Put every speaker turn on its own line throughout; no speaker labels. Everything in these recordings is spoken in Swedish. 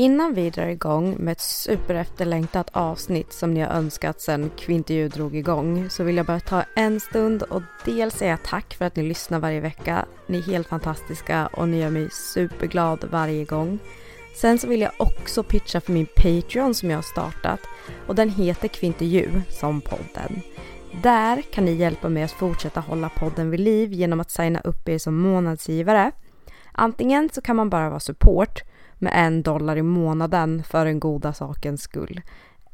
Innan vi drar igång med ett superefterlängtat avsnitt som ni har önskat sedan Kvinterljud drog igång så vill jag bara ta en stund och dels säga tack för att ni lyssnar varje vecka. Ni är helt fantastiska och ni gör mig superglad varje gång. Sen så vill jag också pitcha för min Patreon som jag har startat och den heter Kvintervju som podden. Där kan ni hjälpa mig att fortsätta hålla podden vid liv genom att signa upp er som månadsgivare. Antingen så kan man bara vara support med en dollar i månaden för den goda sakens skull.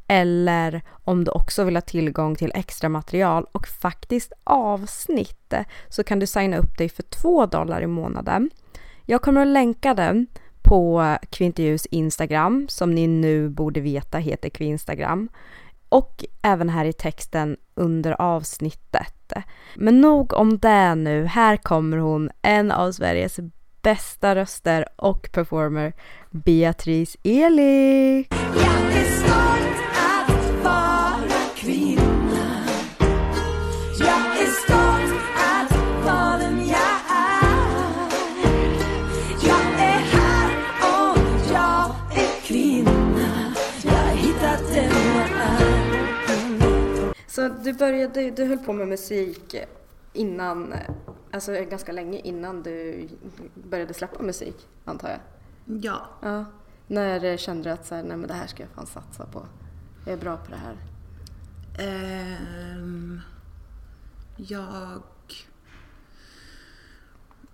Eller om du också vill ha tillgång till extra material och faktiskt avsnitt så kan du signa upp dig för två dollar i månaden. Jag kommer att länka den på Kvinterljus Instagram som ni nu borde veta heter Kvinstagram. Och även här i texten under avsnittet. Men nog om det nu. Här kommer hon, en av Sveriges bästa röster och performer, Beatrice Eli.
Jag är stolt att vara kvinna. Jag är stolt att vara den jag är. Jag är här och jag är kvinna. Jag har hittat den jag är.
Så du började, du höll på med musik innan, alltså ganska länge innan du började släppa musik, antar jag?
Ja.
Ja. När kände du att så här, nej men det här ska jag fan satsa på? Jag är bra på det här.
Ehm, jag...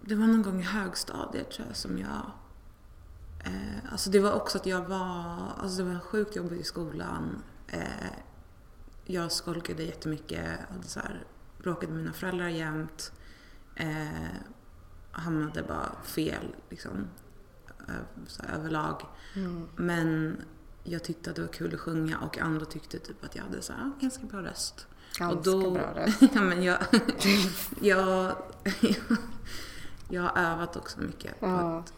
Det var någon gång i högstadiet tror jag som jag... Eh, alltså det var också att jag var... Alltså det var sjukt jobbigt i skolan. Eh, jag skolkade jättemycket. Hade så här, bråkade med mina föräldrar jämt. Eh, hamnade bara fel liksom. Så här, överlag. Men jag tyckte att det var kul att sjunga och andra tyckte typ att jag hade så här, ganska bra röst.
Ganska bra röst.
ja, men jag, jag, jag har övat också mycket på,
Ja.
att,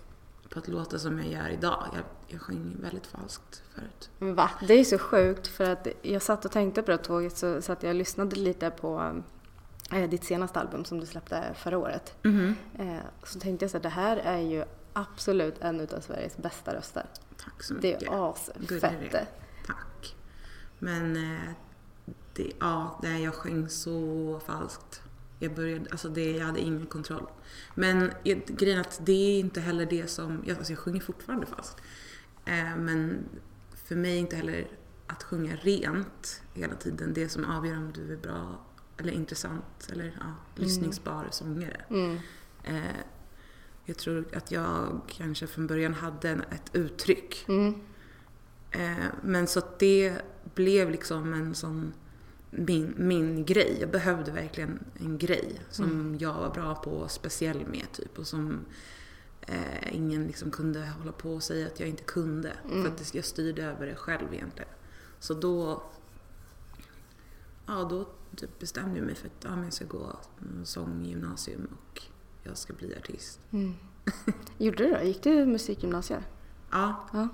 på att låta som jag gör idag. Jag, jag sjöng väldigt falskt förut.
Va? Det är så sjukt för att jag satt och tänkte på det tåget så, så att jag lyssnade lite på ditt senaste album som du släppte förra året. Eh, så tänkte jag så här, det här är ju absolut en av Sveriges bästa röster.
Tack så
Det
mycket.
är
Gullig
asfett.
det. Tack. Men eh, det, ja, nej, jag sjöng så falskt. Jag började, alltså det, jag hade ingen kontroll. Men grejen är att det är inte heller det som, jag, alltså jag sjunger fortfarande falskt. Eh, men för mig är inte heller att sjunga rent hela tiden det som avgör om du är bra eller intressant eller ja, lyssningsbar sångare. Eh, jag tror att jag kanske från början hade ett uttryck. Eh, men så att det blev liksom en sån min, min grej. Jag behövde verkligen en grej som jag var bra på och speciell med typ och som eh, ingen liksom kunde hålla på och säga att jag inte kunde. För att jag styrde över det själv egentligen. Så då, ja då typ bestämde jag mig för att ja, jag ska gå sånggymnasium och jag ska bli artist.
Gjorde du det? Gick du musikgymnasiet?
Ja,
Ja.
jag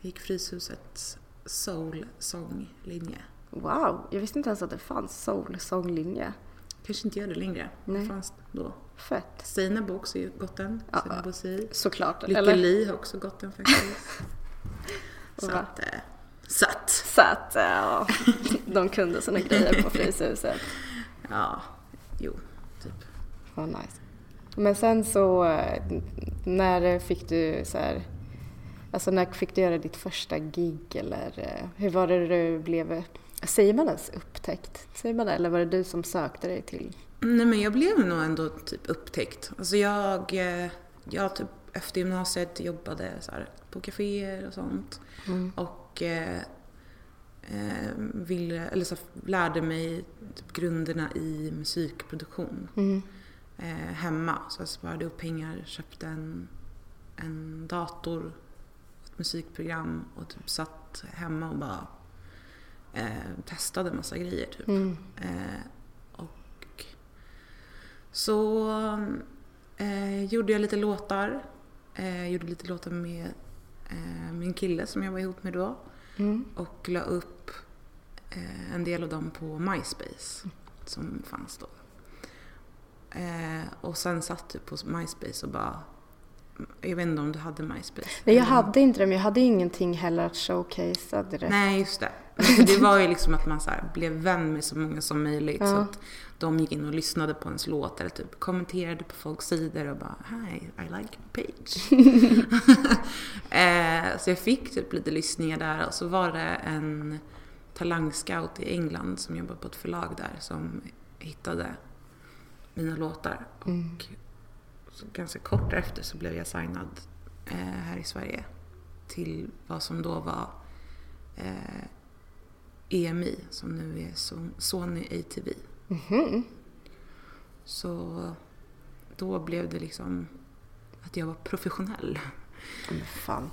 gick Fryshusets soul-sånglinje.
Wow, jag visste inte ens att det fanns soul-sånglinje.
Kanske inte gör det längre.
Nej.
Det fanns då.
Fett.
Seinabo också gått den.
Ja,
Seinabo.
Såklart.
Lykke? Li har också gått den faktiskt. så att, eh, så att,
Så att ja, de kunde såna grejer på Fryshuset.
ja, jo, typ.
Vad nice. Men sen så, När fick du så här, alltså när fick du göra ditt första gig eller eh, hur var det du blev, säger man ens upptäckt? Säger man det eller var det du som sökte dig till?
Nej men jag blev nog ändå typ upptäckt. Alltså jag, eh, jag typ efter gymnasiet jobbade så här på kaféer och sånt. Och eh, eh, ville, eller så lärde mig typ grunderna i musikproduktion eh, hemma. Så jag sparade upp pengar, köpte en, en dator, ett musikprogram och typ satt hemma och bara eh, testade massa grejer. Typ. Eh, och så eh, gjorde jag lite låtar. Eh, gjorde lite låtar med min kille som jag var ihop med då. Och la upp eh, en del av dem på MySpace som fanns då. Eh, och sen satt du på MySpace och bara... Jag vet inte om du hade MySpace?
Nej, jag hade inte det men jag hade ingenting heller att showcasea direkt.
Nej, just det. Alltså, det var ju liksom att man så blev vän med så många som möjligt. Så att de gick in och lyssnade på ens låt eller typ kommenterade på folks sidor och bara Hi, I like page. eh, så jag fick typ lite lyssningar där och så var det en talangscout i England som jobbar på ett förlag där som hittade mina låtar. Och så ganska kort därefter så blev jag signad eh, här i Sverige till vad som då var eh, EMI som nu är So- Sony ATV. Så då blev det liksom att jag var professionell.
Men fan.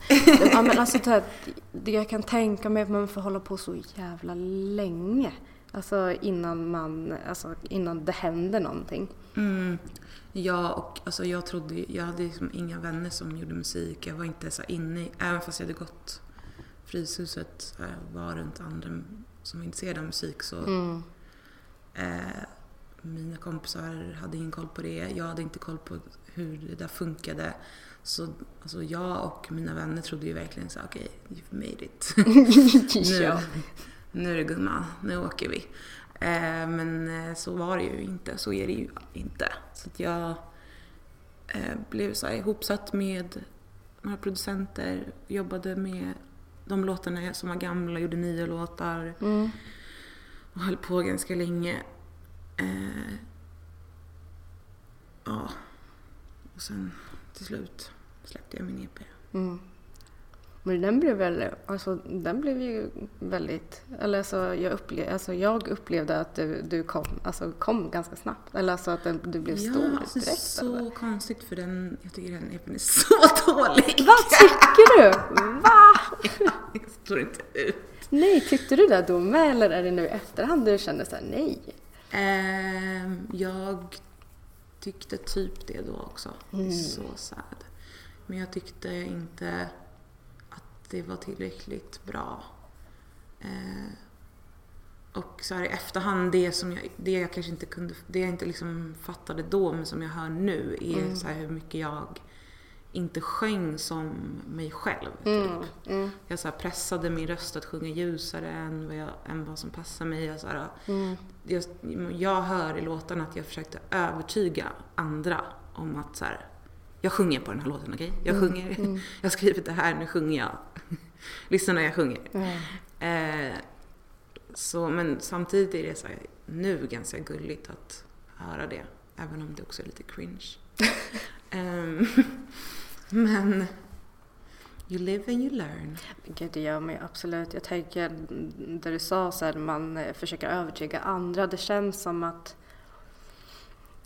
Ja, men alltså, det här, det jag kan tänka mig att man får hålla på så jävla länge. Alltså innan man, alltså innan det händer någonting.
Mm. Ja, och alltså jag trodde jag hade liksom inga vänner som gjorde musik. Jag var inte så inne i, även fast jag hade gått Fryshuset här, var runt andra som var intresserade av musik så eh, mina kompisar hade ingen koll på det. Jag hade inte koll på hur det där funkade. Så alltså jag och mina vänner trodde ju verkligen så okej, you've made it. nu, nu är det gumman, nu åker vi. Eh, men eh, så var det ju inte, så är det ju inte. Så att jag eh, blev så här ihopsatt med några producenter, jobbade med de låtarna som var gamla, gjorde nya låtar och höll på ganska länge. Eh, ja, och sen till slut släppte jag min EP.
Men den blev väl, alltså den blev ju väldigt, eller alltså jag, upple, alltså jag upplevde att du, du kom, alltså kom ganska snabbt. Eller alltså att den, du blev stor
alltså,
direkt.
så
eller?
konstigt för den, jag tycker den är så dålig.
Vad tycker du? Va?
Jag står inte ut.
Nej, tyckte du det då med eller är det nu i efterhand du kände såhär nej?
Ehm, jag tyckte typ det då också. Så sad. Men jag tyckte inte det var tillräckligt bra. Eh, och så här i efterhand, det som jag, det jag kanske inte kunde, det jag inte liksom fattade då men som jag hör nu är så här hur mycket jag inte sjöng som mig själv. Typ. Jag så pressade min röst att sjunga ljusare än vad, jag, än vad som passar mig. Jag, så här, jag, jag hör i låtarna att jag försökte övertyga andra om att så här, jag sjunger på den här låten, okej? Jag sjunger, jag har skrivit det här, nu sjunger jag. Lyssna när jag sjunger. Eh, så, men samtidigt är det så här, nu ganska gulligt att höra det. Även om det också är lite cringe. Ehm, men you live and you learn.
Gud, det gör mig absolut. Jag tänker, där du sa så här, man eh, försöker övertyga andra. Det känns som att,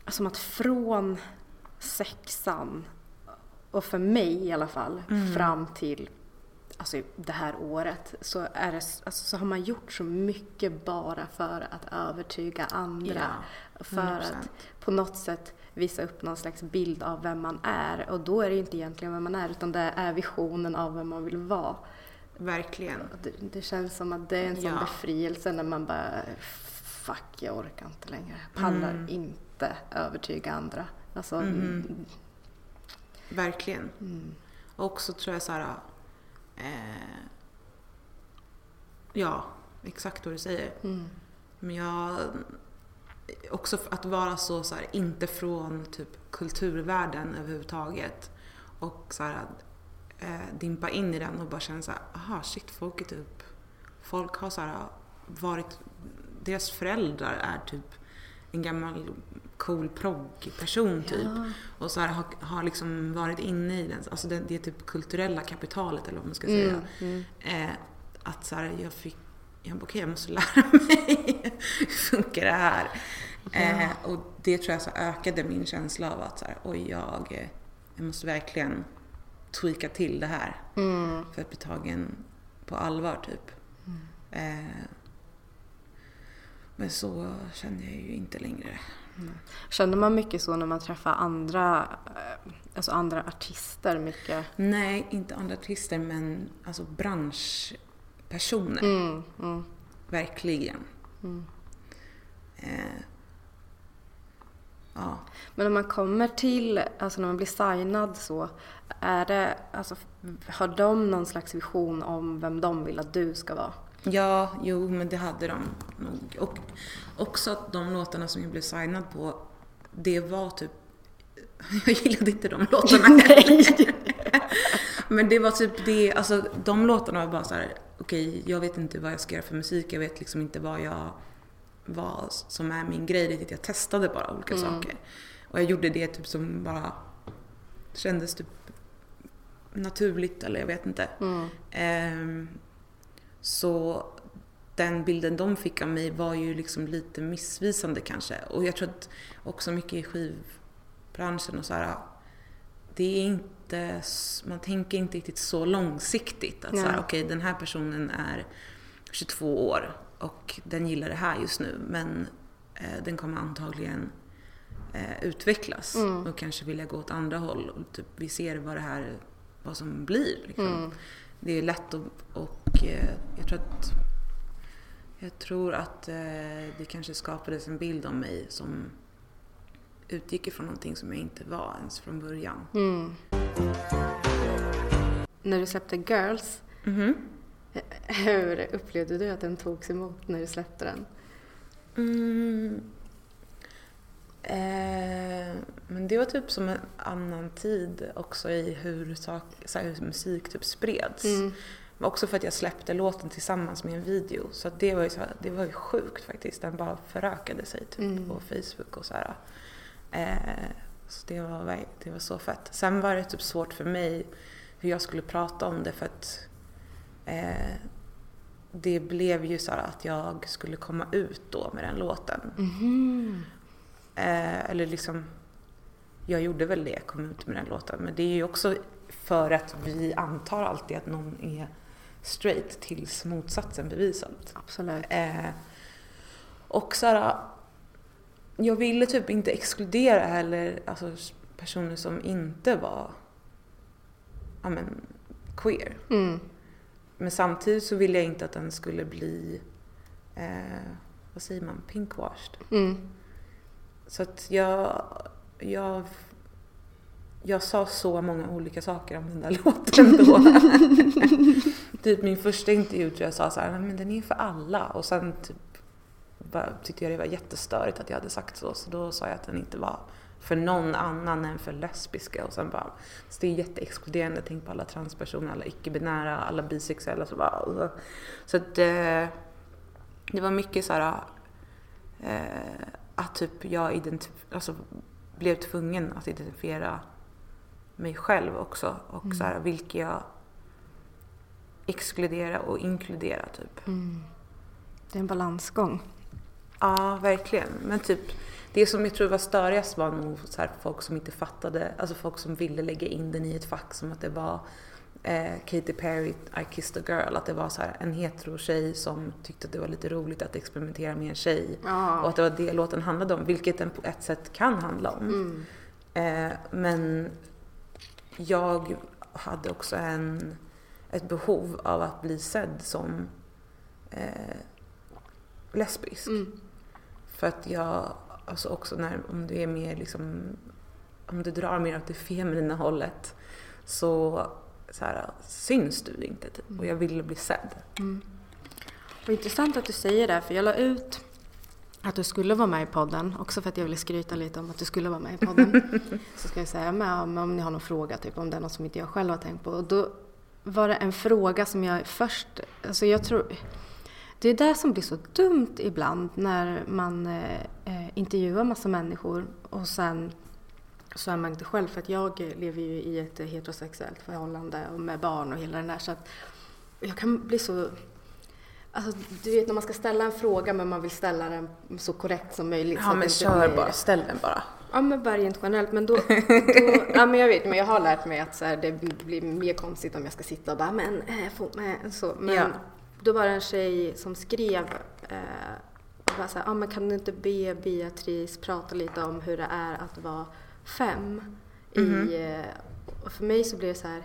som att från sexan, och för mig i alla fall, fram till alltså, det här året så, är det, alltså, så har man gjort så mycket bara för att övertyga andra.
Ja,
för att
100%.
på något sätt visa upp någon slags bild av vem man är. Och då är det ju inte egentligen vem man är utan det är visionen av vem man vill vara.
Verkligen.
Det, det känns som att det är en sån
Ja.
befrielse när man bara Fuck, jag orkar inte längre. Pallar
Mm.
inte övertyga andra. Alltså, mm.
Verkligen. Och också tror jag så här... Eh, ja, exakt vad du säger. Men jag... Också att vara så, så här, inte från typ kulturvärlden överhuvudtaget. och så här, eh, dimpa in i den och bara känna så här, aha shit folk är typ, folk har så här varit, deras föräldrar är typ en gammal cool progg-person typ. Och så här, har, har liksom varit inne i den, alltså det, det typ kulturella kapitalet eller vad man ska säga. Eh, att så här, jag fick, jag bara okej jag måste lära mig hur funkar det här? Eh, och det tror jag så ökade min känsla av att så här, oj jag, eh, jag måste verkligen tweaka till det här för att bli tagen på allvar typ. Eh, men så känner jag ju inte längre.
Känner man mycket så när man träffar andra, eh, alltså andra artister mycket?
Nej, inte andra artister men alltså branschpersoner.
Mm, mm.
Verkligen. Eh, ja.
Men om man kommer till, alltså när man blir signad så, är det, alltså har de någon slags vision om vem de vill att du ska vara?
Ja, jo men det hade de nog. Och också att de låtarna som jag blev signad på, det var typ jag gillade inte de låtarna heller. Men det var typ det, alltså de låtarna var bara så här: okej jag vet inte vad jag ska göra för musik, jag vet liksom inte vad jag, vad som är min grej riktigt. Jag testade bara olika saker. Och jag gjorde det typ som bara kändes typ naturligt eller jag vet inte. Ehm, så den bilden de fick av mig var ju liksom lite missvisande kanske. Och jag tror att också mycket i skivbranschen och så här, det är inte, man tänker inte riktigt så långsiktigt. Att så här,
Nej.
okej den här personen är 22 år och den gillar det här just nu men eh, den kommer antagligen eh, utvecklas och kanske vilja gå åt andra håll. Och typ, vi ser vad det här, vad som blir. Liksom. Det är lätt att, och eh, jag tror att jag tror att eh, det kanske skapades en bild om mig som utgick ifrån någonting som jag inte var ens från början.
När du släppte Girls, hur upplevde du att den togs emot när du släppte den?
Mm. Eh, men det var typ som en annan tid också i hur, sak, så hur musik typ spreds. Men också för att jag släppte låten tillsammans med en video. Så det, var ju så det var ju sjukt faktiskt. Den bara förökade sig typ på Facebook och så här. Eh, så det var, det var så fett. Sen var det typ svårt för mig hur jag skulle prata om det för att eh, det blev ju så att jag skulle komma ut då med den låten. Eh, eller liksom, jag gjorde väl det, kom ut med den låten. Men det är ju också för att vi antar alltid att någon är straight tills motsatsen bevisad.
Absolut.
Eh, och så här, jag ville typ inte exkludera heller alltså, personer som inte var ja, men, queer.
Mm.
Men samtidigt så ville jag inte att den skulle bli, eh, vad säger man, pinkwashed.
Mm.
Så att jag, jag, jag sa så många olika saker om den där låten då. typ min första intervju tror jag sa så här, "Nej, men den är för alla. Och sen typ bara, tyckte jag det var jättestörigt att jag hade sagt så. Så då sa jag att den inte var för någon annan än för lesbiska. Och sen bara, så det är jätteexkluderande. Tänk på alla transpersoner, alla icke-binära, alla bisexuella. Så, bara, så att eh, det var mycket så här eh, att typ jag identif- alltså, blev tvungen att identifiera mig själv också. Och så här, vilka jag exkludera och inkludera typ.
Det är en balansgång.
Ja, verkligen. Men typ det som jag tror var störigast var nog så här, folk som inte fattade, alltså folk som ville lägga in den i ett fack som att det var eh, Katy Perry, I kissed a girl, att det var så här en hetero tjej som tyckte att det var lite roligt att experimentera med en tjej.
Ja.
Och att det var det låten handlade om, vilket den på ett sätt kan handla om. Eh, men jag hade också en, ett behov av att bli sedd som eh, lesbisk. För att jag, alltså också när, om du är mer liksom, om du drar mer åt det feminina hållet så, så här, syns du inte typ. Och jag ville bli sedd.
Och intressant att du säger det, för jag la ut att du skulle vara med i podden, också för att jag ville skryta lite om att du skulle vara med i podden. så ska jag säga om, om ni har någon fråga, typ om det är något som inte jag själv har tänkt på. Och då var det en fråga som jag först, alltså jag tror, det är det som blir så dumt ibland när man eh, eh, intervjuar massa människor och sen så är man inte själv. För att jag lever ju i ett heterosexuellt förhållande och med barn och hela den där. Så att jag kan bli så... Alltså, du vet när man ska ställa en fråga men man vill ställa den så korrekt som möjligt.
Ja men kör bara, ställ den bara.
Ja men bara rent generellt. Men då, då, ja men jag vet, men jag har lärt mig att så här, det blir mer konstigt om jag ska sitta och bara men, äh, få, äh, så. Men
Ja.
då var det en tjej som skrev eh, och bara så här, ja men kan du inte be Beatrice prata lite om hur det är att vara fem?
Mhm.
I, eh, och för mig så blev det så här,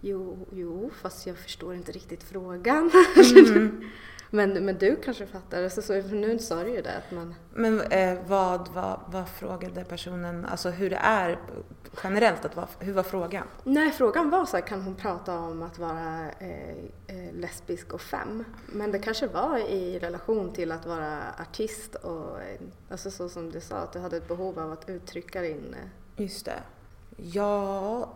jo, jo, fast jag förstår inte riktigt frågan.
Mhm.
men, men du kanske fattar, så, så, nu sa du ju det att man
Men eh, vad, vad, vad frågade personen, alltså hur det är generellt att hur var frågan?
Nej, frågan var så här, kan hon prata om att vara eh, eh, lesbisk och fem? Men det kanske var i relation till att vara artist och eh, alltså så som du sa, att du hade ett behov av att uttrycka din... Eh,
Just det. Ja,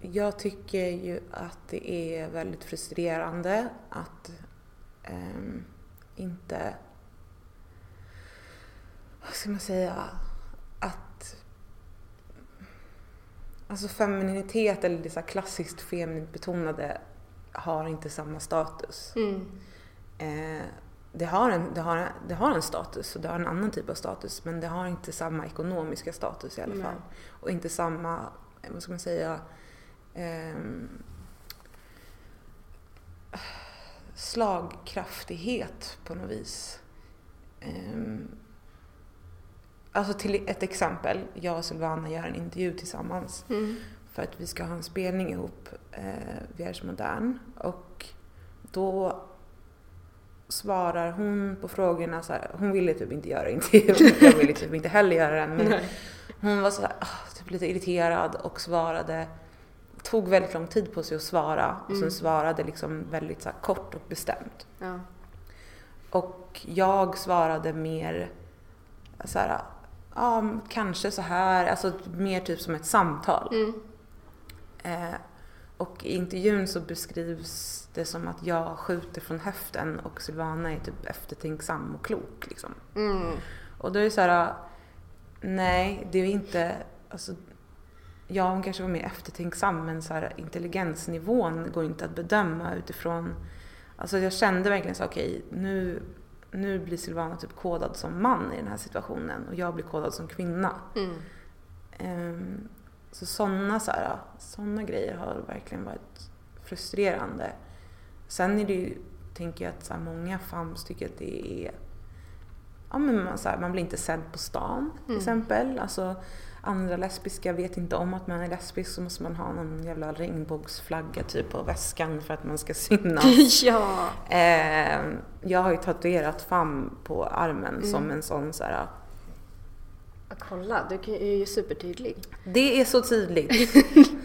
jag tycker ju att det är väldigt frustrerande att ehm, inte... Vad ska man säga? Att... Alltså femininitet eller det så här klassiskt feminint betonade har inte samma status. Eh, det, har en, det, har, en- det har en status och det har en annan typ av status men det har inte samma ekonomiska status i alla fall. Och inte samma, eh, vad ska man säga, ehm, slagkraftighet på något vis. Ehm, alltså till ett exempel, jag och Silvana gör en intervju tillsammans för att vi ska ha en spelning ihop, eh, Vierge Modern. Och då svarar hon på frågorna så här, hon ville typ inte göra intervjun, jag ville typ inte heller göra den. Men hon var så här, ah, typ lite irriterad och svarade, tog väldigt lång tid på sig att svara och sen svarade liksom väldigt så kort och bestämt.
ja.
Och jag svarade mer så här, ja kanske så här, alltså mer typ som ett samtal. Eh, och i intervjun så beskrivs det som att jag skjuter från höften och Silvana är typ eftertänksam och klok liksom. Och då är det så här, nej det är inte, alltså ja hon kanske var mer eftertänksam men så här, intelligensnivån går inte att bedöma utifrån, alltså jag kände verkligen så okej nu, nu blir Silvana typ kodad som man i den här situationen och jag blir kodad som kvinna. Ehm, så sådana så här, såna grejer har verkligen varit frustrerande. Sen är det ju, tänker jag att så här, många fams tycker att det är Ja, men man, så här, man blir inte sedd på stan till exempel. Alltså, andra lesbiska vet inte om att man är lesbisk så måste man ha någon jävla regnbågsflagga typ på väskan för att man ska synas.
ja!
Eh, jag har ju tatuerat fam på armen
Mm.
som en sån så här.
Kolla, du är ju supertydlig.
Det är så tydligt.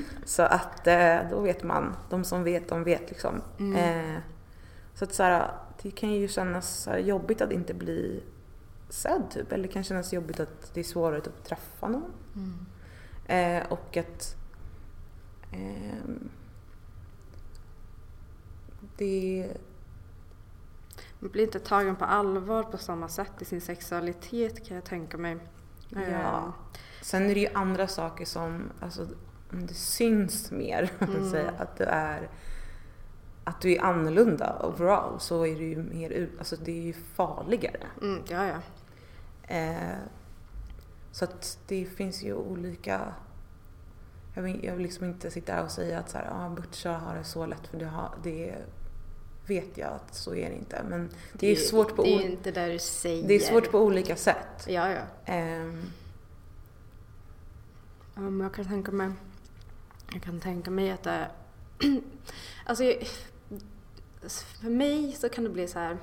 så att eh, då vet man. De som vet, de vet liksom. Eh, så att så här, det kan ju kännas jobbigt att inte bli sedd typ. Eller det kan kännas jobbigt att det är svårare att träffa någon. Eh, och att ehm, det
Man blir inte tagen på allvar på samma sätt i sin sexualitet kan jag tänka mig. Eh,
Ja. Sen är det ju andra saker som, alltså det syns mer, om man säger, att du är att du är annorlunda overall så är det ju mer ut, alltså det är ju farligare.
Mm, ja, ja.
Eh, så att det finns ju olika jag vill, jag vill liksom inte sitta här och säga att så här, ah, butcha har det så lätt för det, har, det vet jag att så är det inte. Men det är ju svårt på,
Det är inte där du säger.
det är svårt på olika sätt.
Ja, ja. Ja, men jag kan tänka mig... Jag kan tänka mig att det... alltså, för mig så kan det bli så här...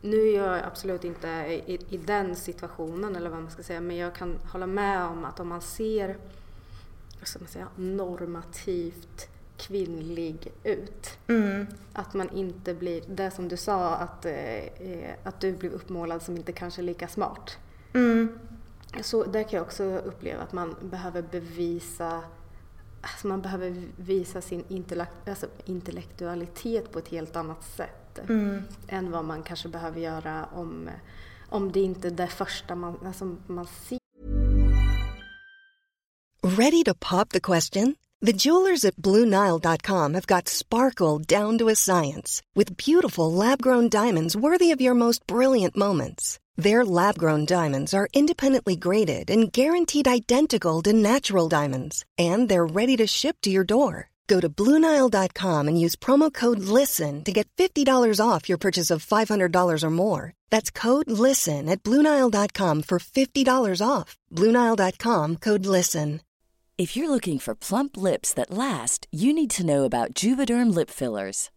Nu är jag absolut inte i, i den situationen eller vad man ska säga, men jag kan hålla med om att om man ser ska man säga, normativt kvinnlig ut. Att man inte blir, det som du sa, att, eh, att du blev uppmålad som inte kanske lika smart. Så där kan jag också uppleva att man behöver bevisa Alltså man behöver visa sin intellekt, alltså intellektualitet på ett helt annat sätt Mm. än vad man kanske behöver göra om, om det inte är det första man, alltså man ser.
Ready to pop the question? The jewelers at BlueNile.com have got sparkle down to a science with beautiful lab grown diamonds worthy of your most brilliant moments. Their lab grown diamonds are independently graded and guaranteed identical to natural diamonds, and they're ready to ship to your door. Go to BlueNile.com and use promo code LISTEN to get $50 off your purchase of $500 or more. That's code LISTEN at BlueNile.com for $50 off. BlueNile.com code LISTEN.
If you're looking for plump lips that last, you need to know about Juvederm lip fillers.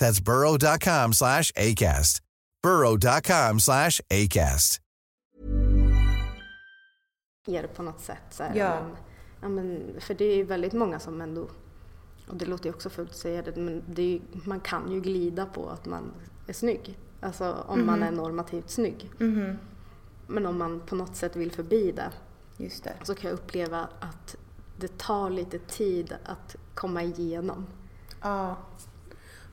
That's burrow.com slash ACAST. burrow.com slash ACAST.
er på något sätt. Så här,
Ja.
men, ja, men, för det är ju väldigt många som ändå, och det låter ju också fult att säga det, men det är ju, man kan ju glida på att man är snygg. Alltså om man är normativt snygg. Men om man på något sätt vill förbi det
Just det.
så kan jag uppleva att det tar lite tid att komma igenom.
Ja.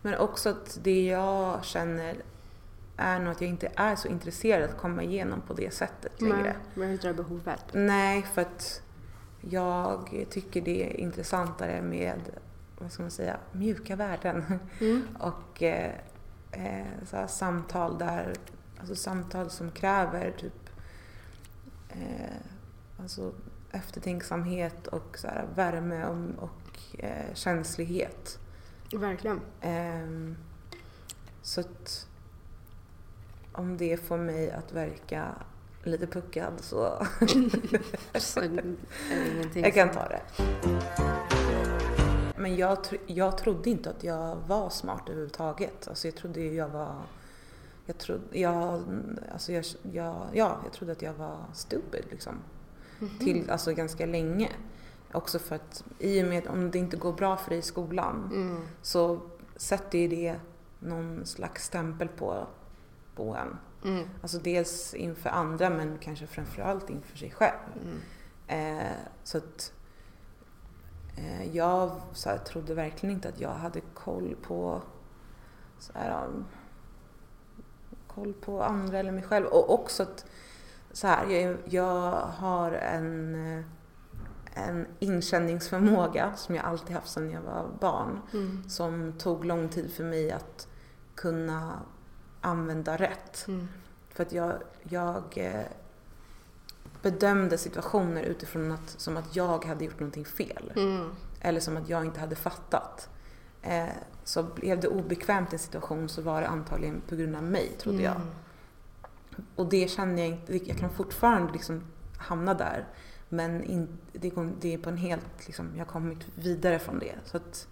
Men också att det jag känner är nog att jag inte är så intresserad att komma igenom på det sättet längre.
Har inte det behovet.
Nej, för att jag tycker det är intressantare med, vad ska man säga, mjuka värden. Och eh, eh, så samtal där, alltså samtal som kräver typ eh, alltså eftertänksamhet och så här, värme och, och eh, känslighet.
Verkligen.
Ehm, så att om det får mig att verka lite puckad så
Så är det
jag kan ta det. Men jag, tr- jag trodde inte att jag var smart överhuvudtaget. Alltså jag trodde ju jag var... Jag trodde, jag, alltså jag, jag, ja, jag trodde att jag var stupid liksom. Till, alltså ganska länge. Också för att i och med om det inte går bra för dig i skolan så sätter ju det någon slags stämpel på, på en. Alltså dels inför andra men kanske framförallt inför sig själv. Eh, så att eh, jag så här, trodde verkligen inte att jag hade koll på så här, um, koll på andra eller mig själv. Och också att så här, jag, jag har en, eh, en inkänningsförmåga som jag alltid haft sedan jag var barn. Som tog lång tid för mig att kunna använda rätt. För att jag, jag eh, bedömde situationer utifrån att, som att jag hade gjort någonting fel. Eller som att jag inte hade fattat. Eh, så blev det obekvämt i en situation så var det antagligen på grund av mig, trodde jag. Och det känner jag inte, jag kan fortfarande liksom hamna där. Men in, det, går, det är på en helt, liksom, jag har kommit vidare från det. Så att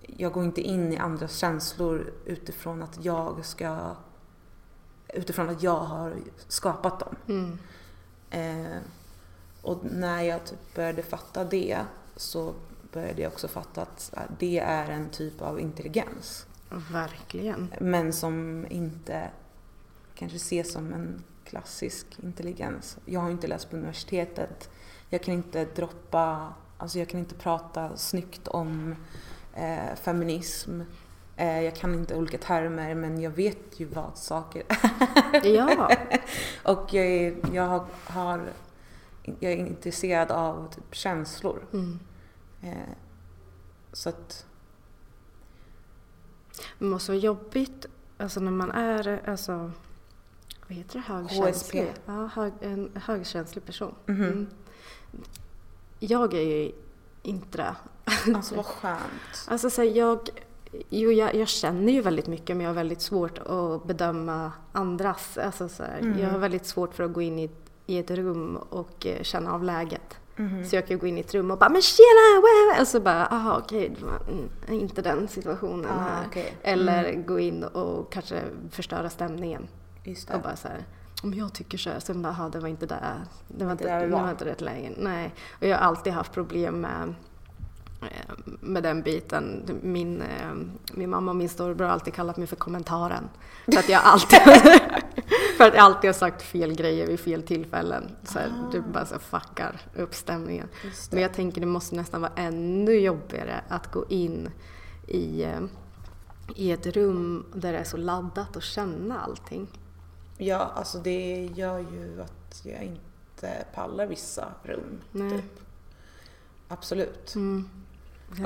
jag går inte in i andras känslor utifrån att jag ska utifrån att jag har skapat dem.
Mm.
Eh, och när jag typ började fatta det så började jag också fatta att här, det är en typ av intelligens.
Verkligen.
Men som inte kanske ses som en klassisk intelligens. Jag har inte läst på universitetet. Jag kan inte droppa, alltså jag kan inte prata snyggt om eh, feminism. Eh, jag kan inte olika termer men jag vet ju vad saker är.
Ja.
Och jag, är, jag har, har, jag är intresserad av typ känslor.
Mm.
Eh, så att,
Det måste vara jobbigt alltså när man är, alltså, vad heter det, högkänslig?
HSP.
Ja, hög, en högkänslig person.
Mhm.
Mm. Jag är ju inte det.
alltså vad skönt.
Alltså så här, jag, jo, jag, jag känner ju väldigt mycket men jag har väldigt svårt att bedöma andras. Alltså så här,
Mm.
Jag har väldigt svårt för att gå in i, i ett rum och eh, känna av läget.
Mhm.
Så jag kan gå in i ett rum och bara “men tjena!” wah, wah", och så bara “aha okej, var mm, inte den situationen
Ah,
här”.
okej.
Eller gå in och kanske förstöra stämningen.
Just
Och
det.
bara så här, om jag tycker så här, sen bara, "Aha, det var inte där, det var inte, det
var."
inte rätt läge. Nej. Och jag har alltid haft problem med, eh, med den biten. Min, eh, min mamma och min storebror har alltid kallat mig för kommentaren. För att jag alltid, för att jag alltid har sagt fel grejer vid fel tillfällen. Så här, Du bara så fuckar upp stämningen. Men jag tänker det måste nästan vara ännu jobbigare att gå in i, eh, i ett rum där det är så laddat och känna allting.
Ja, alltså det gör ju att jag inte pallar vissa rum.
Nej.
Typ. Absolut.
Mm.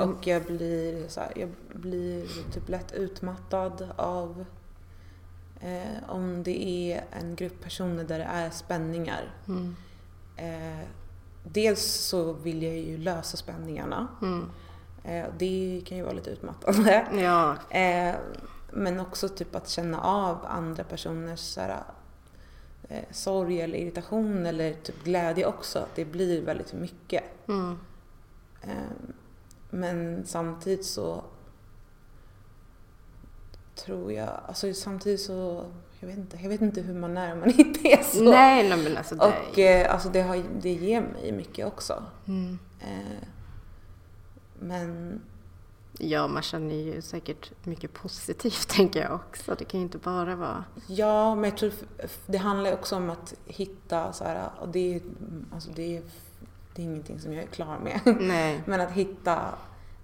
Och jag blir, så här, jag blir typ lätt utmattad av eh, om det är en grupp personer där det är spänningar.
Mm.
Eh, dels så vill jag ju lösa spänningarna.
Mm.
Eh, det kan ju vara lite utmattande.
Ja,
Eh, men också typ att känna av andra personers så här, eh, sorg eller irritation eller typ glädje också. Att det blir väldigt mycket.
mm.
Eh, men samtidigt så tror jag, alltså samtidigt så, jag vet inte, jag vet inte hur man är om man inte är så.
Nej, nej men alltså det...
Och eh, alltså det, har, det ger mig mycket också.
mm.
Eh, men
Ja, man känner ju säkert mycket positivt tänker jag också. Det kan ju inte bara vara...
Ja, men jag tror det handlar också om att hitta så här, och det är, alltså det är, det är ingenting som jag är klar med.
Nej.
Men att hitta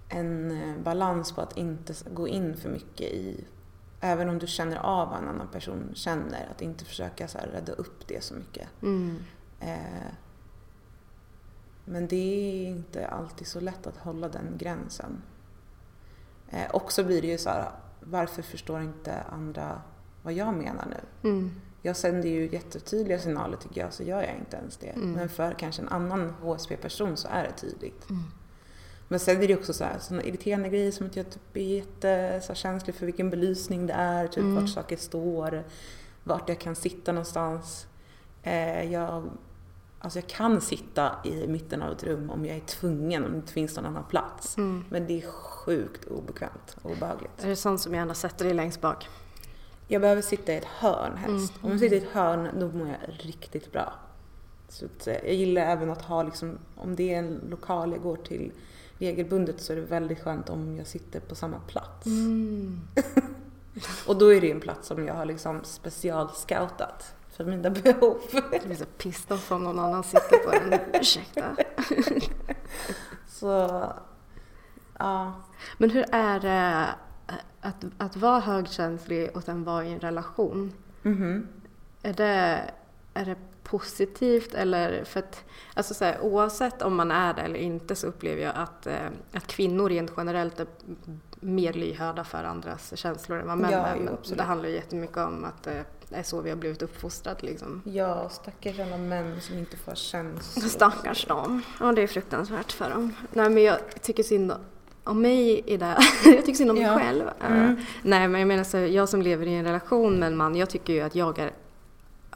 en eh, balans på att inte gå in för mycket i, även om du känner av vad en annan person känner, att inte försöka så här rädda upp det så mycket.
Mm.
Eh, men det är inte alltid så lätt att hålla den gränsen. Eh, och så blir det ju så här, varför förstår inte andra vad jag menar nu?
Mm.
Jag sänder ju jättetydliga signaler tycker jag, så gör jag inte ens det.
Mm.
Men för kanske en annan HSP-person så är det tydligt.
Mm.
Men sen är det också så här, såna irriterande grejer som att jag typ är jätte, så här, känslig för vilken belysning det är, typ
Mm.
vart saker står, vart jag kan sitta någonstans. Eh, jag, alltså jag kan sitta i mitten av ett rum om jag är tvungen, om det inte finns någon annan plats.
Mm.
Men det är sjukt obekvämt och obehagligt.
Är det sånt som gärna sätter dig längst bak?
Jag behöver sitta i ett hörn helst.
Mm.
Om jag sitter i ett hörn då mår jag riktigt bra. Så eh, jag gillar även att ha liksom, om det är en lokal jag går till regelbundet så är det väldigt skönt om jag sitter på samma plats.
Mm.
Och då är det ju en plats som jag har liksom specialscoutat för mina behov.
Jag blir så pissed off om någon annan sitter på den. Ursäkta.
Så, ja.
Men hur är det att, att vara högkänslig och sen vara i en relation?
Mhm.
Är det, är det positivt eller för att alltså så här, oavsett om man är det eller inte så upplever jag att, eh, att kvinnor rent generellt är mer lyhörda för andras känslor än vad män
Ja,
är.
jo, absolut.
det handlar ju jättemycket om att eh, det är så vi har blivit uppfostrade liksom.
Ja, stackars alla män som inte får känslor.
Stackars dem. Ja, det är fruktansvärt för dem. Nej, men jag tycker synd om mig i det. jag tycker synd om mig
Ja.
själv.
Mm.
Eh, Nej, men jag menar så, jag som lever i en relation med en man, jag tycker ju att jag är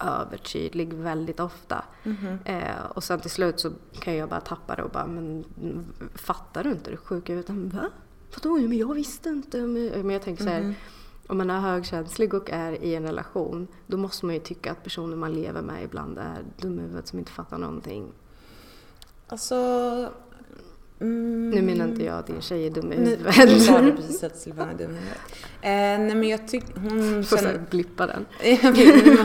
övertydlig väldigt ofta.
Mhm.
Eh, och sen till slut så kan jag bara tappa det och bara, men fattar du inte? Du sjuk huvudet. Va? Vadå, men jag visste inte. Men jag tänker så här, om man är högkänslig och är i en relation, då måste man ju tycka att personen man lever med ibland är dum i huvudet som inte fattar någonting.
Alltså... Mm,
Nu menar inte jag att din tjej är dum i
Nu,
huvudet.
du sa det precis att Silvana är dum i huvudet. Eh, nej men jag tycker hon
Får
känner...
blippa den.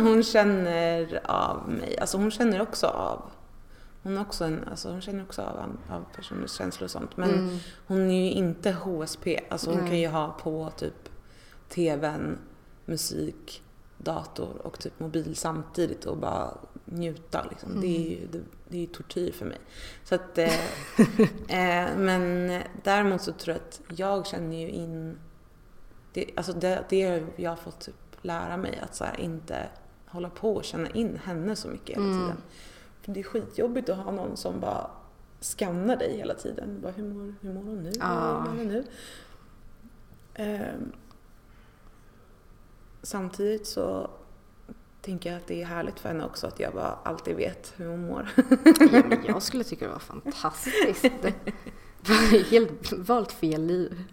hon känner av mig. Alltså hon känner också av. Hon, också en, alltså hon känner också av, av personers känslor och sånt. Men hon är ju inte HSP. Alltså hon
Nej.
kan ju ha på typ TVn, musik, dator och typ mobil samtidigt och bara njuta. Liksom. Det är ju det, det är tortyr för mig. Så att, eh, eh, men däremot så tror jag att jag känner ju in det, alltså det, det har jag har fått typ lära mig att så här, inte hålla på och känna in henne så mycket hela tiden. För det är skitjobbigt att ha någon som bara skannar dig hela tiden. Bara, hur, mår, hur mår hon nu?
Ja.
Hur mår nu? Ehm, samtidigt så tänker jag att det är härligt för henne också att jag bara alltid vet hur hon mår.
Ja, men jag skulle tycka det var fantastiskt. Helt valt fel liv.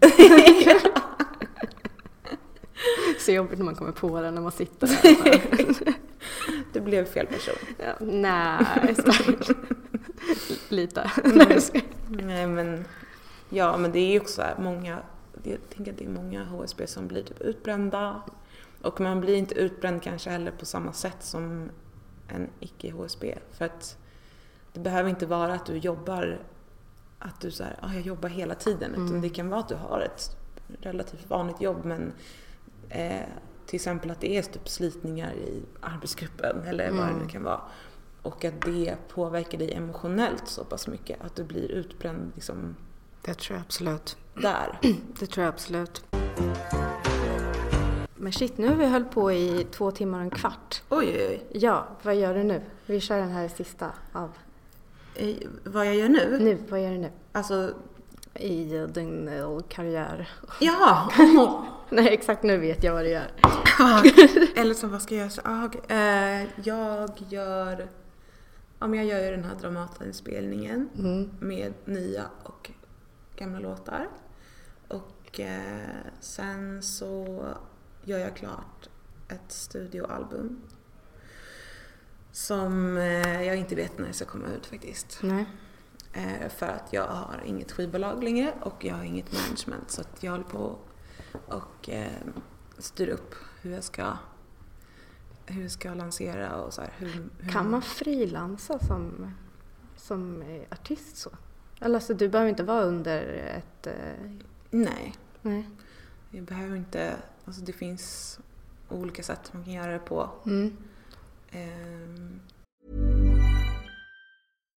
Så jobbigt när man kommer på det när man sitter där.
Du blev fel person.
Ja, nej, stackars. Lite. Nej.
Nej men, ja men det är ju också många, jag tänker att det är många HSB som blir typ utbrända. Och man blir inte utbränd kanske heller på samma sätt som en icke-HSB. För att det behöver inte vara att du jobbar, att du så här, ah, jag jobbar hela tiden. Utan det kan vara att du har ett relativt vanligt jobb men eh, till exempel att det är typ slitningar i arbetsgruppen eller vad det nu kan vara. Och att det påverkar dig emotionellt så pass mycket att du blir utbränd liksom
Det tror jag absolut.
där.
Det tror jag absolut. Men shit, nu har vi höll på i två timmar och en kvart.
Oj, oj, oj.
Ja, vad gör du nu? Vi kör den här sista av.
Eh, vad jag gör nu?
Nu, vad gör du nu?
Alltså,
I din eh, karriär.
ja!
Nej, exakt nu vet jag vad du gör.
Eller så vad ska jag göra? Eh, jag gör, ja, men jag gör ju den här Dramaten-spelningen med nya och gamla låtar. Och eh, sen så gör jag klart ett studioalbum. Som eh, jag inte vet när det ska komma ut faktiskt.
Nej.
Eh, för att jag har inget skivbolag längre och jag har inget management. Så att jag håller på och eh, styr upp hur jag ska hur jag ska lansera och så här. Hur, hur
Kan man frilansa som, som eh, artist så? Eller alltså, du behöver inte vara under ett... eh,
Nej,
Nej.
jag behöver inte. Alltså det finns olika sätt man kan göra det på.
Mm.
Ehm,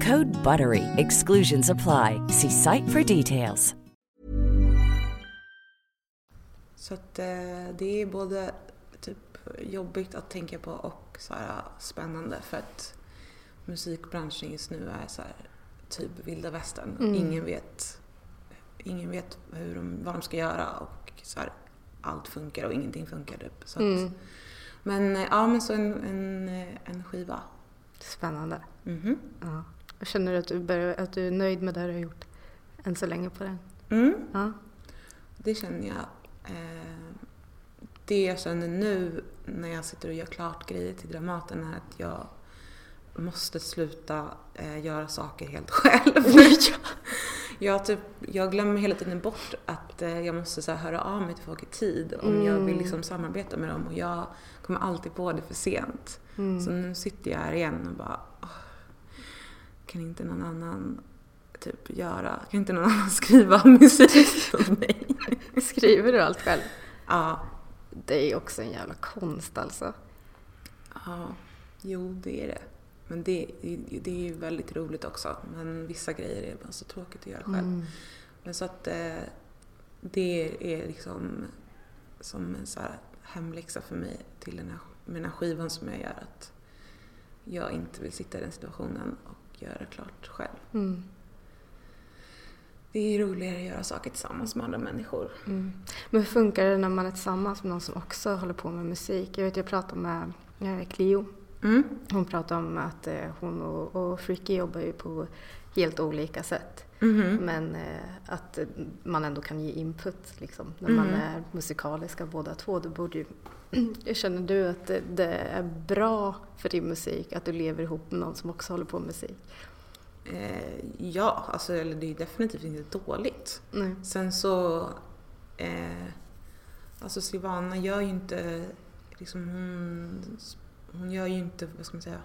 Code BUTTERY. Exclusions apply. See site for details.
så att eh, det är både typ jobbigt att tänka på och så här spännande för att musikbranschen just nu är så här typ vilda västern. Ingen vet ingen vet hur de, vad de ska göra och så här, allt funkar och ingenting funkar typ. Så att, Men eh, ja, men så en, en, eh, en skiva.
Spännande.
Mhm.
Ja. Känner du att du, börjar, att du är nöjd med det du har gjort än så länge på den?
Mm,
Ja.
det känner jag. Eh, det jag känner nu när jag sitter och gör klart grejer till Dramaten är att jag måste sluta eh, göra saker helt själv. Jag, typ, jag glömmer hela tiden bort att eh, jag måste så här, höra av mig till folk i tid om jag vill liksom samarbeta med dem och jag kommer alltid på det för sent. Så nu sitter jag här igen och bara kan inte någon annan typ göra, kan inte någon annan skriva musik åt mig?
Skriver du allt själv?
Ja,
Det är också en jävla konst alltså.
ja, jo det är det. Men det, det är ju väldigt roligt också. Men vissa grejer är bara så tråkigt att göra själv. Men så att eh, det är liksom som en så här hemläxa för mig till den här, med den här skivan som jag gör. Att jag inte vill sitta i den situationen göra klart själv.
Mm.
Det är roligare att göra saker tillsammans med andra människor.
Men hur funkar det när man är tillsammans med någon som också håller på med musik? Jag vet, jag pratade med eh, Clio.
Mm.
Hon pratade om att eh, hon och, och Freaky jobbar ju på helt olika sätt.
Mhm.
Men eh, att man ändå kan ge input liksom, när man är musikaliska båda två. Du borde ju, känner du att det, det är bra för din musik att du lever ihop med någon som också håller på med musik?
Eh, ja, alltså, eller det är definitivt inte dåligt.
Nej.
Sen så... Eh, alltså Silvana gör ju inte... Liksom hon, hon gör ju inte, vad ska man säga?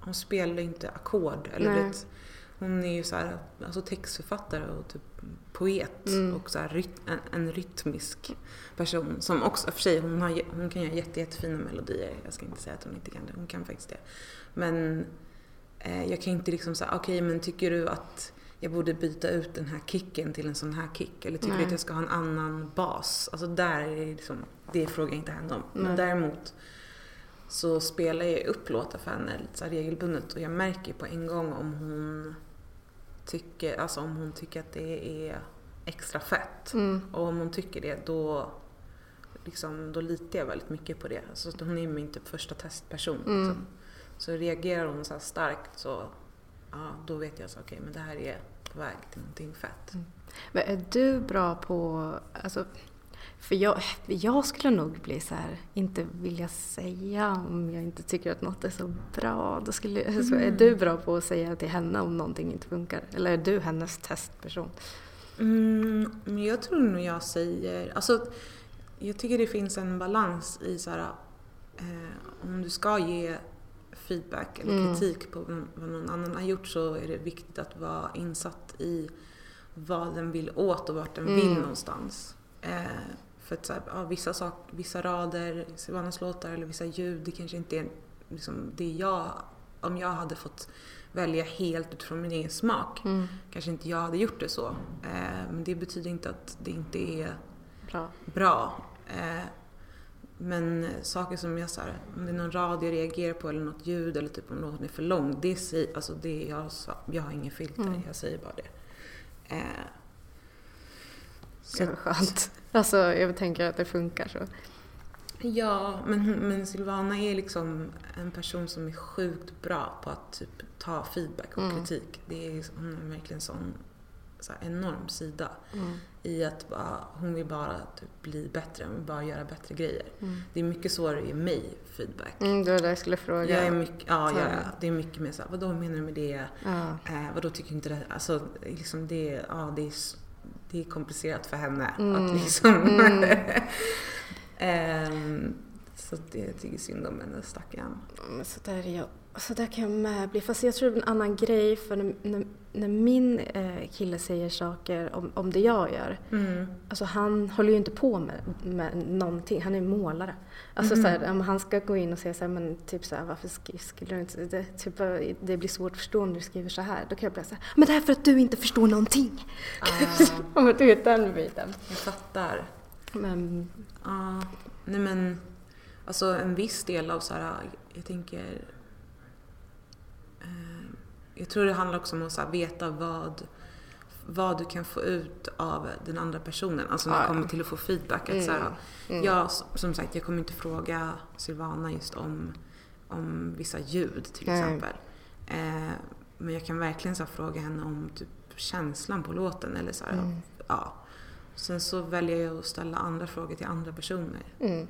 Hon spelar ju inte ackord. Eller
Nej.
vet, hon är ju så här, alltså textförfattare och typ poet.
Mm.
Och så ryt, en, en rytmisk person. Som också, för sig, hon, har, hon kan göra jätte, jättefina melodier. Jag ska inte säga att hon inte kan det. Hon kan faktiskt det. Men eh, jag kan inte liksom säga, okej men tycker du att jag borde byta ut den här kicken till en sån här kick? Eller tycker
Nej.
du att jag ska ha en annan bas? Alltså där är det liksom, det frågar jag inte henne om.
Nej.
Men däremot så spelar jag upp låtar för henne lite så regelbundet och jag märker på en gång om hon tycker, alltså om hon tycker att det är extra fett.
Mm.
Och om hon tycker det då, liksom, då litar jag väldigt mycket på det. Så att hon är min typ första testperson.
Mm.
Liksom. Så reagerar hon så starkt så ja, då vet jag så okej men det här är på väg till någonting fett.
Men är du bra på, alltså, för jag, jag skulle nog bli så här, inte vilja säga om jag inte tycker att något är så bra. Då skulle, alltså, är du bra på att säga till henne om någonting inte funkar? Eller är du hennes testperson?
Mm, men jag tror nog jag säger, alltså jag tycker det finns en balans i så här, eh, om du ska ge feedback eller
Mm.
kritik på vad någon annan har gjort så är det viktigt att vara insatt i vad den vill åt och vart den vill
Mm.
någonstans. Eh, för att så här, ja, vissa, sak, vissa rader, Silvanas låtar eller vissa ljud, det kanske inte är liksom, det jag, om jag hade fått välja helt utifrån min egen smak
Mm.
kanske inte jag hade gjort det så. Eh, men det betyder inte att det inte är
Bra.
bra. Eh, men saker som jag så här, om det är någon rad jag reagerar på eller något ljud eller typ om låten är för lång. Det alltså det jag, jag har ingen filter,
Mm.
jag säger bara det. Eh, så
Det var skönt. Alltså jag tänker att det funkar så.
Ja, men, men Silvana är liksom en person som är sjukt bra på att typ ta feedback och
Mm.
kritik. Det är, hon är verkligen en sån så här, enorm sida
Mm.
i att bara, hon vill bara typ bli bättre, hon vill bara göra bättre grejer.
Mm.
Det är mycket svårare att ge mig feedback.
Mm, det var det jag skulle fråga.
Jag är mycket, ja, ja,
det.
det är mycket mer såhär, vadå menar du med det?
Ja.
Eh, vadå tycker du inte det? Alltså liksom det, ja, det, är, det är komplicerat för henne
Mm.
att liksom
Mm.
Ehm, så det jag tycker synd om henne, stackarn.
Så där, är jag, så där kan jag med bli. Fast jag tror det är en annan grej för när, när, när min eh, kille säger saker om, om det jag gör.
Mm.
Alltså han håller ju inte på med, med någonting. Han är målare. Alltså så här, om han ska gå in och säga så här, men typ så här, varför sk- skulle du inte... Det, typ, det blir svårt att förstå när du skriver så här. Då kan jag bli så här, men det är för att du inte förstår någonting.
Ah,
Om du vet den biten.
jag fattar.
Men,
Ja, nej men alltså en viss del av så här, jag tänker eh, jag tror det handlar också om att så här, veta vad vad du kan få ut av den andra personen. Alltså när det
Ja,
kommer till att få feedback. Att, så här, Jag, som sagt, jag kommer inte fråga Silvana just om, om vissa ljud till
Nej.
exempel. Eh, men jag kan verkligen så här, fråga henne om typ, känslan på låten. Eller så här,
Mm.
ja. Sen så väljer jag att ställa andra frågor till andra personer.
mm.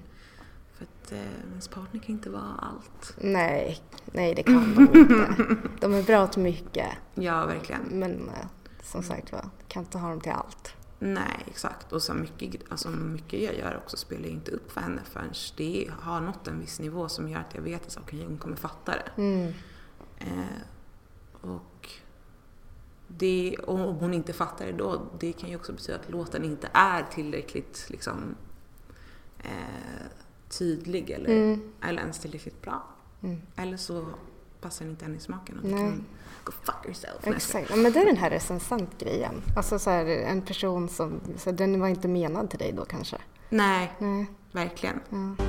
För att eh, ens partner kan inte vara allt.
nej, nej det kan de inte. De är bra till mycket.
Ja, verkligen.
Men eh,
som sagt var. Kan inte ha dem till allt.
Nej, exakt. Och så mycket, alltså mycket jag gör också spelar jag inte upp för henne förrän det har nått en viss nivå som gör att jag vet att okay, hon kommer fatta det.
Mm.
Eh, och, det, om hon inte fattar det då, det kan ju också betyda att låten inte är tillräckligt liksom, eh, tydlig eller,
Mm.
eller ens tillräckligt bra.
Mm.
Eller så passar den inte henne i smaken och då kan hon go fuck yourself.
Exakt, men det är den här recensent-grejen. Alltså så här, en person som, så den var inte menad till dig då kanske?
Nej,
Nej.
verkligen.
Ja.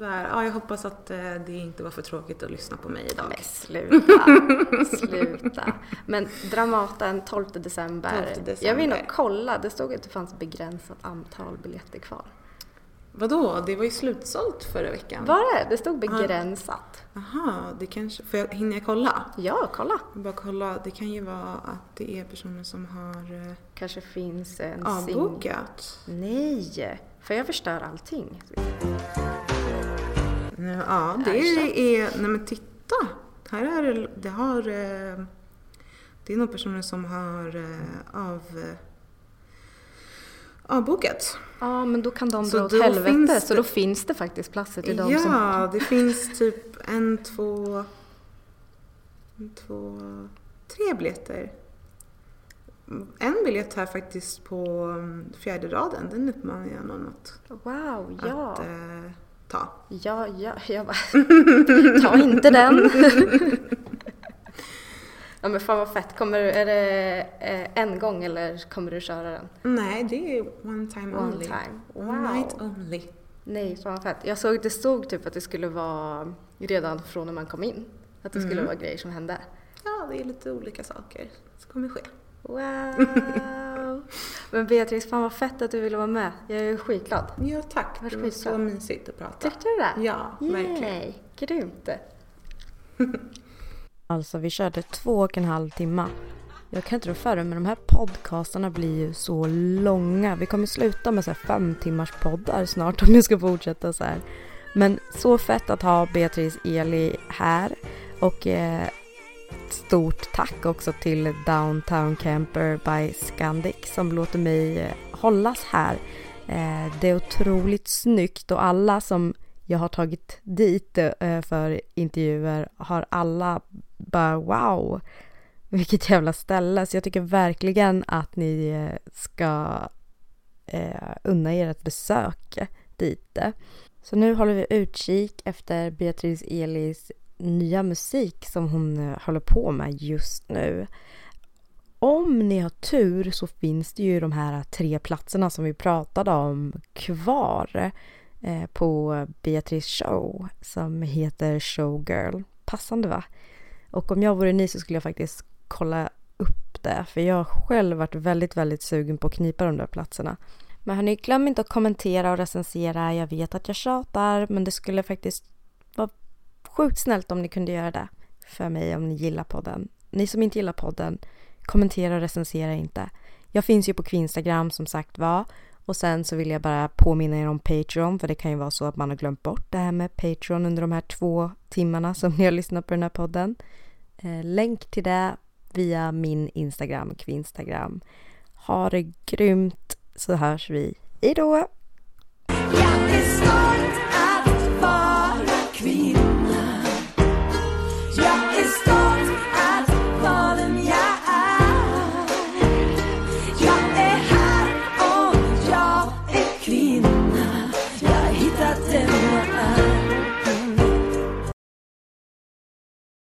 Här, Ja, jag hoppas att eh, det inte var för tråkigt att lyssna på mig idag.
Men sluta, sluta. Men Dramaten 12 december.
12 december.
Jag vill nog kolla, det stod att det fanns begränsat antal biljetter kvar.
Vadå? Det var ju slutsålt förra veckan.
Var det? Det stod begränsat.
Jaha, det kanske... Får jag, hinner jag kolla?
Ja, kolla.
Jag bara kolla. Det kan ju vara att det är personer som har eh,
Kanske finns en
avbokat.
sing- Nej, för jag förstör allting.
Nu, Ja, det
Erkänn.
är... Nej men titta! Här är det... Det har... eh, Det är nog personer som har eh, av... Avbokat.
Ja, men då kan de
Så
dra åt helvete.
finns
Så
det-
då finns det faktiskt platser till de
Ja,
som...
det finns typ en, två... En, två... Tre biljetter. En biljett här faktiskt på mm, fjärde raden. Den uppmanar jag någon att,
Wow, ja.
att eh, ta.
Ja, ja, jag bara... Ta inte den! ja men fan vad fett. Kommer du, är det eh, en gång eller kommer du köra den?
Nej, det är one time
One
only.
time.
One
Wow.
night only.
Nej, fan vad fett. Jag såg, det stod typ att det skulle vara redan från när man kom in. Att det skulle
Mm.
vara grejer som hände.
Ja, det är lite olika saker som kommer ske.
Wow! Men Beatrice, fan vad fett att du ville vara med. Jag är skitglad.
Ja, tack. Det var så mysigt att prata.
Tyckte du det?
Ja, verkligen.
Yay, grymt. Alltså vi körde två och en halv timme. Jag kan inte rå för det men de här podcastarna blir ju så långa. Vi kommer sluta med så här fem timmars poddar snart om vi ska fortsätta så här. Men så fett att ha Beatrice Eli här. Och eh, stort tack också till Downtown Camper by Scandic som låter mig eh, hållas här. Eh, det är otroligt snyggt och alla som jag har tagit dit eh, för intervjuer har alla bara wow, vilket jävla ställe. Så jag tycker verkligen att ni eh, ska eh, unna er ett besök dit. Så nu håller vi utkik efter Beatrice Elis nya musik som hon eh, håller på med just nu. Om ni har tur så finns det ju de här tre platserna som vi pratade om kvar eh, på Beatrice show som heter Showgirl. Passande va? Och om jag vore ni så skulle jag faktiskt kolla upp det för jag har själv varit väldigt, väldigt sugen på att knipa de där platserna. Men hörni, glöm inte att kommentera och recensera. Jag vet att jag tjatar men det skulle faktiskt vara sjukt snällt om ni kunde göra det för mig om ni gillar podden. Ni som inte gillar podden, kommentera och recensera inte. Jag finns ju på Instagram som sagt var och sen så vill jag bara påminna er om Patreon för det kan ju vara så att man har glömt bort det här med Patreon under de här två timmarna som ni har lyssnat på den här podden. Eh, länk till det via min Instagram, Kvinstagram. Ha det grymt så hörs vi. Hejdå!
Jag är stolt att vara kvinna